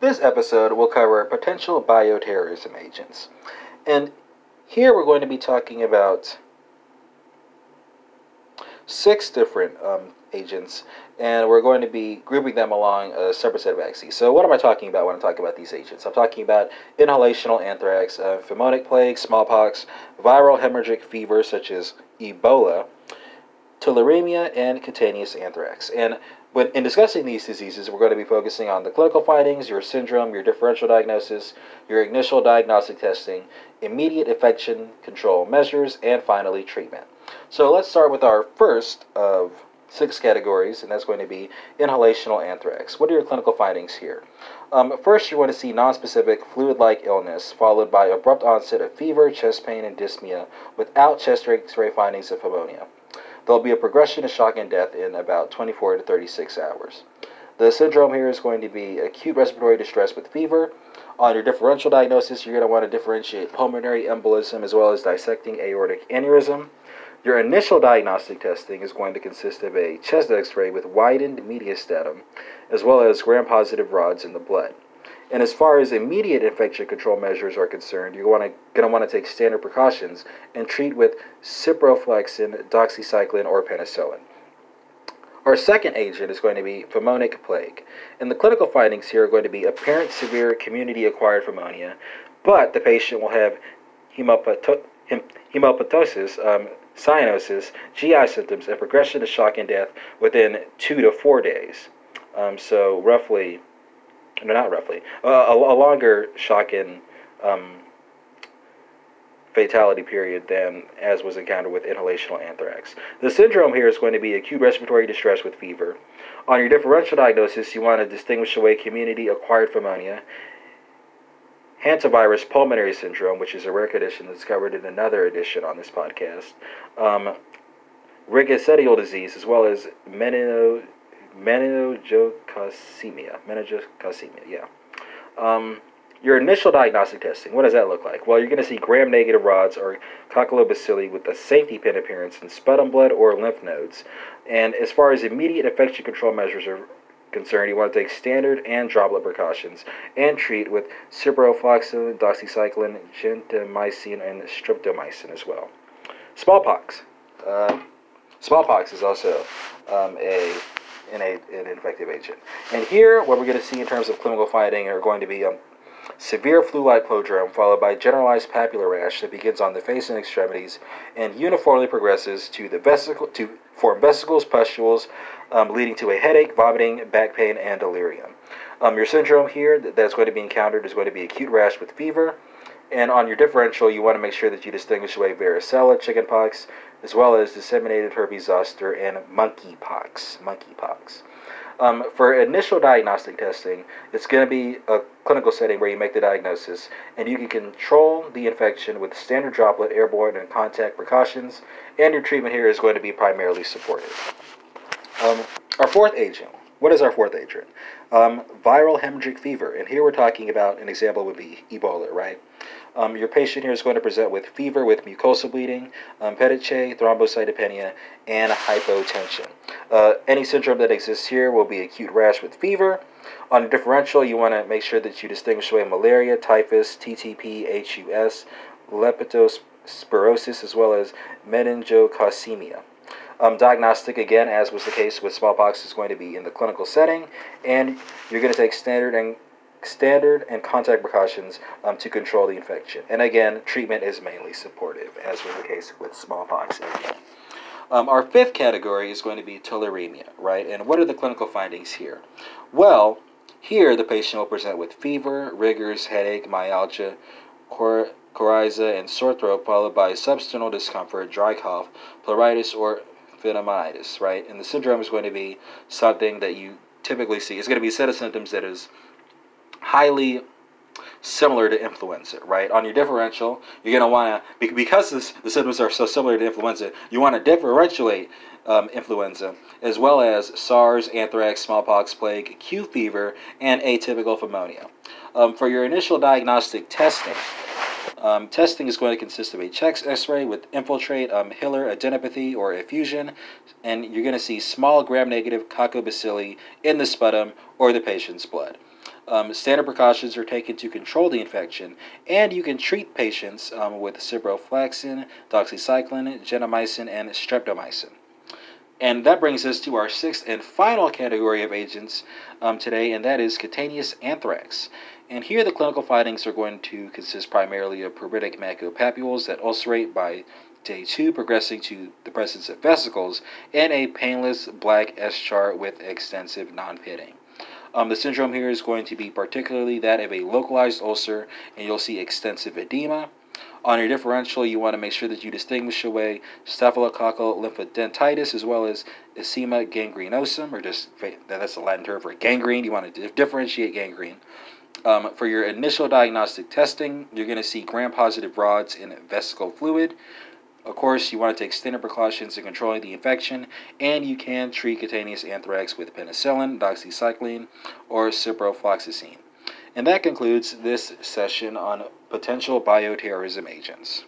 This episode will cover potential bioterrorism agents. And here we're going to be talking about six different um, agents, and we're going to be grouping them along a separate set of axes. So, what am I talking about when I'm talking about these agents? I'm talking about inhalational anthrax, uh, pneumonic plague, smallpox, viral hemorrhagic fever such as Ebola, tularemia, and cutaneous anthrax. And when in discussing these diseases, we're going to be focusing on the clinical findings, your syndrome, your differential diagnosis, your initial diagnostic testing, immediate infection control measures, and finally treatment. So let's start with our first of six categories, and that's going to be inhalational anthrax. What are your clinical findings here? Um, first, you're going to see nonspecific flu-like illness, followed by abrupt onset of fever, chest pain, and dyspnea, without chest X-ray findings of pneumonia. There'll be a progression to shock and death in about 24 to 36 hours. The syndrome here is going to be acute respiratory distress with fever. On your differential diagnosis, you're going to want to differentiate pulmonary embolism as well as dissecting aortic aneurysm. Your initial diagnostic testing is going to consist of a chest x ray with widened mediastinum, as well as gram positive rods in the blood. And as far as immediate infection control measures are concerned, you're going to want to take standard precautions and treat with ciprofloxacin, doxycycline, or penicillin. Our second agent is going to be pneumonic plague. And the clinical findings here are going to be apparent severe community acquired pneumonia, but the patient will have hemoptysis, um, cyanosis, GI symptoms, and progression to shock and death within two to four days. Um, so, roughly, no, not roughly, uh, a, a, longer shock and um, fatality period than as was encountered with inhalational anthrax. The syndrome here is going to be acute respiratory distress with fever. On your differential diagnosis, you want to distinguish away community acquired pneumonia hantavirus pulmonary syndrome, which is a rare condition that's covered in another edition on this podcast, um, rickettsial disease, as well as menino, meningococcemia. Meningococcemia, yeah. Um, your initial diagnostic testing, what does that look like? Well, you're going to see gram negative rods or coccobacilli with a safety pin appearance in sputum blood or lymph nodes. And as far as immediate infection control measures are concerned, you want to take standard and droplet precautions and treat with ciprofloxacin, doxycycline, gentamicin, and streptomycin as well. Smallpox. Uh, smallpox is also um, a an, a, an infective agent. And here, what we're going to see in terms of clinical finding are going to be um, severe flu-like prodrome followed by generalized papular rash that begins on the face and extremities and uniformly progresses to the vesicle to form vesicles, pustules, um, leading to a headache, vomiting, back pain, and delirium. Um, your syndrome here that's going to be encountered is going to be acute rash with fever. And on your differential, you want to make sure that you distinguish away varicella, chickenpox, as well as disseminated herpes zoster and monkeypox. Monkeypox. Um, for initial diagnostic testing, it's going to be a clinical setting where you make the diagnosis, and you can control the infection with standard droplet, airborne, and contact precautions, and your treatment here is going to be primarily supportive. Um, our fourth agent. What is our fourth agent? Um, viral hemorrhagic fever, and here we're talking about an example would be Ebola, right? Um, your patient here is going to present with fever with mucosal bleeding, um, petechiae, thrombocytopenia, and hypotension. Uh, any syndrome that exists here will be acute rash with fever. On differential, you want to make sure that you distinguish away malaria, typhus, TTP, HUS, leptospirosis, as well as meningococcemia. Um, diagnostic, again, as was the case with smallpox, is going to be in the clinical setting, and you're going to take standard and standard and contact precautions um, to control the infection. And again, treatment is mainly supportive, as was the case with smallpox. Um, our fifth category is going to be tularemia, right? And what are the clinical findings here? Well, here the patient will present with fever, rigors, headache, myalgia, cor- coryza, and sore throat, followed by substernal discomfort, dry cough, pleuritis, or pneumonitis, right? And the syndrome is going to be something that you typically see. It's going to be a set of symptoms that is highly similar to influenza, right? On your differential, you're going to want to, because this, the symptoms are so similar to influenza, you want to differentiate um, influenza, as well as SARS, anthrax, smallpox, plague, Q fever, and atypical pneumonia. Um, for your initial diagnostic testing, um, testing is going to consist of a chest x-ray with infiltrate, um, hilar adenopathy or effusion, and you're going to see small gram-negative coccobacilli in the sputum or the patient's blood. Um, standard precautions are taken to control the infection, and you can treat patients um, with ciprofloxacin, doxycycline, gentamicin, and streptomycin. And that brings us to our sixth and final category of agents um, today, and that is cutaneous anthrax. And here the clinical findings are going to consist primarily of pruritic maculopapules that ulcerate by day two, progressing to the presence of vesicles, and a painless black eschar with extensive non-pitting. Um, the syndrome here is going to be particularly that of a localized ulcer, and you'll see extensive edema, on your differential, you want to make sure that you distinguish away staphylococcal lymphadenitis as well as eczema gangrenosum, or just that's the Latin term for gangrene. You want to differentiate gangrene. Um, for your initial diagnostic testing, you're going to see gram positive rods in vesicle fluid. Of course, you want to take standard precautions in controlling the infection, and you can treat cutaneous anthrax with penicillin, doxycycline, or ciprofloxacin. And that concludes this session on potential bioterrorism agents.